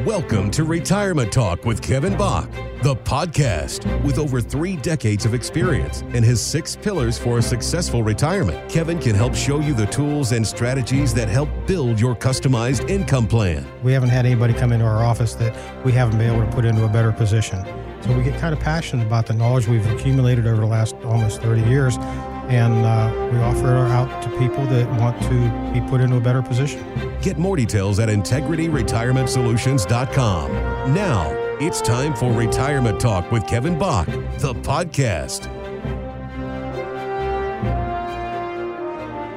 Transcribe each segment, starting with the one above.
Welcome to Retirement Talk with Kevin Bach, the podcast with over three decades of experience and his six pillars for a successful retirement. Kevin can help show you the tools and strategies that help build your customized income plan. We haven't had anybody come into our office that we haven't been able to put into a better position. So we get kind of passionate about the knowledge we've accumulated over the last almost 30 years, and uh, we offer it out to people that want to be put into a better position. Get more details at integrityretirementsolutions.com. Now, it's time for Retirement Talk with Kevin Bach, the podcast.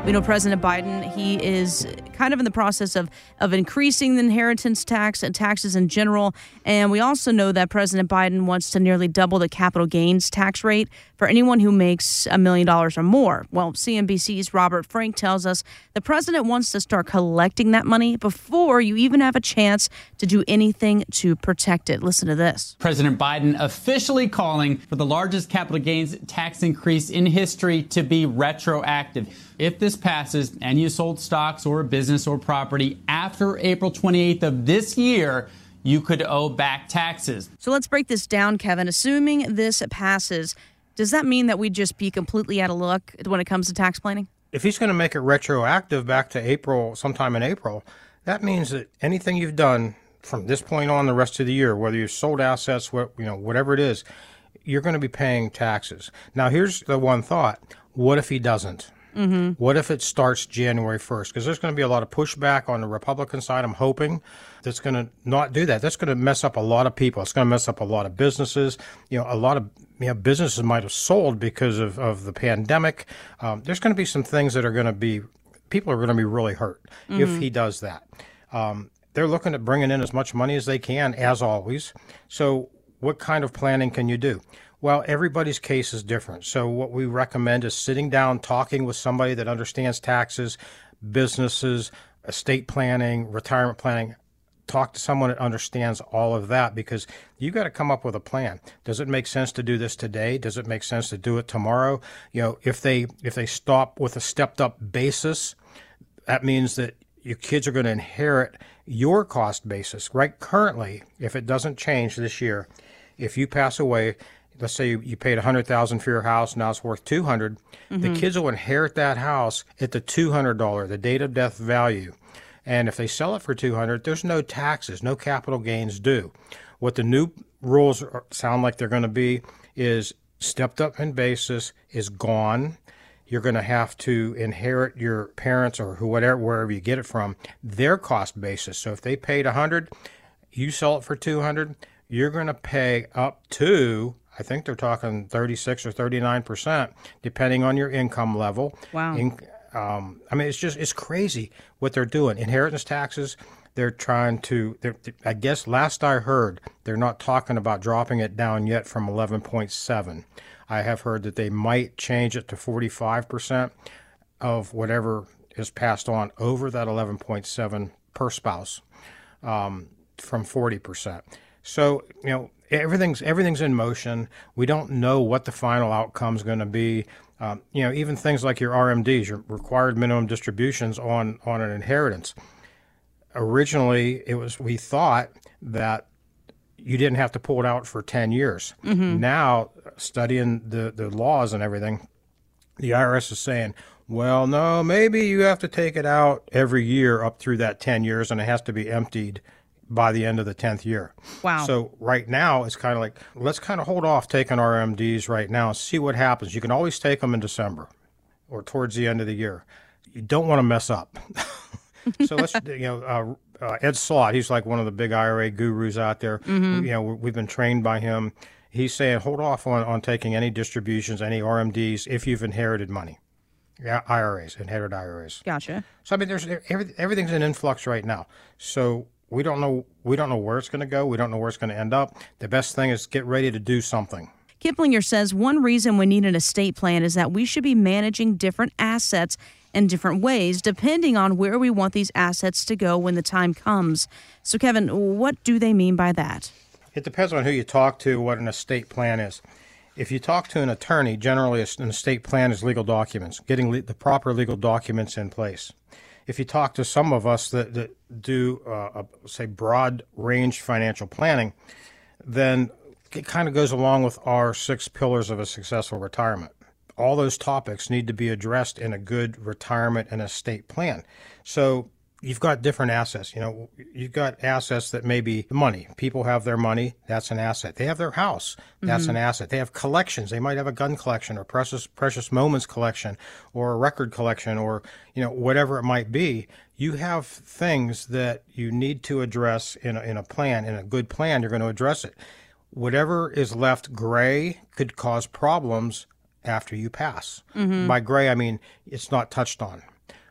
We know President Biden, he is kind of in the process of, of increasing the inheritance tax and taxes in general. And we also know that President Biden wants to nearly double the capital gains tax rate for anyone who makes a million dollars or more. Well, CNBC's Robert Frank tells us the president wants to start collecting that money before you even have a chance to do anything to protect it. Listen to this. President Biden officially calling for the largest capital gains tax increase in history to be retroactive. If this passes and you sold stocks or a business or property after April 28th of this year, you could owe back taxes. So let's break this down, Kevin. Assuming this passes, does that mean that we'd just be completely out of luck when it comes to tax planning? If he's going to make it retroactive back to April, sometime in April, that means that anything you've done from this point on the rest of the year, whether you've sold assets, what you know, whatever it is, you're going to be paying taxes. Now, here's the one thought: What if he doesn't? Mm-hmm. What if it starts January 1st? Because there's going to be a lot of pushback on the Republican side. I'm hoping that's going to not do that. That's going to mess up a lot of people. It's going to mess up a lot of businesses. You know, a lot of you know, businesses might have sold because of, of the pandemic. Um, there's going to be some things that are going to be, people are going to be really hurt mm-hmm. if he does that. Um, they're looking at bringing in as much money as they can, as always. So, what kind of planning can you do? Well, everybody's case is different. So, what we recommend is sitting down, talking with somebody that understands taxes, businesses, estate planning, retirement planning. Talk to someone that understands all of that because you've got to come up with a plan. Does it make sense to do this today? Does it make sense to do it tomorrow? You know, if they if they stop with a stepped up basis, that means that your kids are going to inherit your cost basis. Right currently, if it doesn't change this year, if you pass away, let's say you, you paid 100000 for your house now it's worth 200 mm-hmm. the kids will inherit that house at the $200 the date of death value. And if they sell it for 200 there's no taxes no capital gains due. What the new rules are, sound like they're going to be is stepped up in basis is gone. You're going to have to inherit your parents or whoever wherever you get it from their cost basis. So if they paid 100 you sell it for 200 you're going to pay up to I think they're talking 36 or 39 percent, depending on your income level. Wow. In, um, I mean, it's just it's crazy what they're doing. Inheritance taxes. They're trying to. They're, I guess last I heard, they're not talking about dropping it down yet from 11.7. I have heard that they might change it to 45 percent of whatever is passed on over that 11.7 per spouse um, from 40 percent. So you know everything's everything's in motion. We don't know what the final outcome is going to be. Um, you know, even things like your RMDs, your required minimum distributions on on an inheritance. Originally, it was we thought that you didn't have to pull it out for 10 years. Mm-hmm. Now, studying the, the laws and everything, the IRS is saying, well, no, maybe you have to take it out every year up through that 10 years and it has to be emptied by the end of the 10th year. Wow. So right now it's kind of like let's kind of hold off taking RMDs right now and see what happens. You can always take them in December or towards the end of the year. You don't want to mess up. so let's you know uh, uh, Ed Slott, he's like one of the big IRA gurus out there. Mm-hmm. You know, we've been trained by him. He's saying hold off on, on taking any distributions, any RMDs if you've inherited money. Yeah, IRAs, inherited IRAs. Gotcha. So I mean, there's every, everything's in influx right now. So we don't know we don't know where it's going to go. We don't know where it's going to end up. The best thing is get ready to do something. Kiplinger says one reason we need an estate plan is that we should be managing different assets in different ways depending on where we want these assets to go when the time comes. So Kevin, what do they mean by that? It depends on who you talk to what an estate plan is. If you talk to an attorney, generally an estate plan is legal documents, getting le- the proper legal documents in place if you talk to some of us that, that do, uh, say, broad range financial planning, then it kind of goes along with our six pillars of a successful retirement. All those topics need to be addressed in a good retirement and estate plan. So you've got different assets. You know, you've got assets that may be money. People have their money. That's an asset. They have their house. That's mm-hmm. an asset. They have collections. They might have a gun collection or precious precious moments collection or a record collection or you know whatever it might be. You have things that you need to address in a, in a plan. In a good plan, you're going to address it. Whatever is left gray could cause problems after you pass. Mm-hmm. By gray, I mean it's not touched on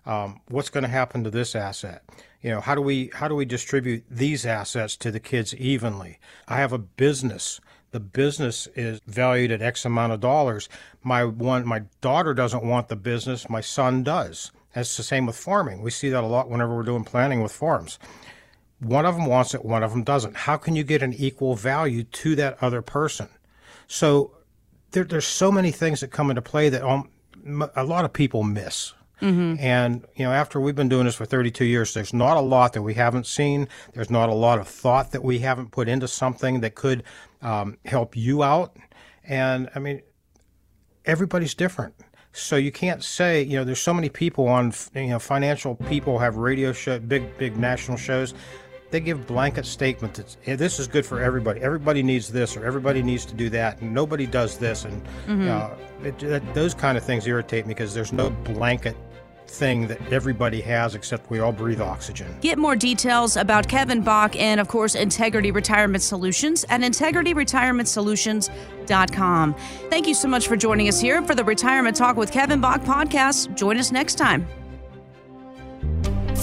um, what's going to happen to this asset? You know, how do we how do we distribute these assets to the kids evenly? I have a business. The business is valued at X amount of dollars. My one my daughter doesn't want the business. My son does. That's the same with farming. We see that a lot whenever we're doing planning with farms. One of them wants it, one of them doesn't. How can you get an equal value to that other person? So there, there's so many things that come into play that um, a lot of people miss. Mm-hmm. And, you know, after we've been doing this for 32 years, there's not a lot that we haven't seen. There's not a lot of thought that we haven't put into something that could um, help you out. And, I mean, everybody's different. So you can't say, you know, there's so many people on, you know, financial people have radio show, big, big national shows they give blanket statements that this is good for everybody. Everybody needs this, or everybody needs to do that, and nobody does this, and mm-hmm. uh, it, it, those kind of things irritate me because there's no blanket thing that everybody has except we all breathe oxygen. Get more details about Kevin Bach and, of course, Integrity Retirement Solutions at integrityretirementsolutions.com. Thank you so much for joining us here for the Retirement Talk with Kevin Bach podcast. Join us next time.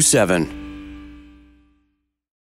642. 7.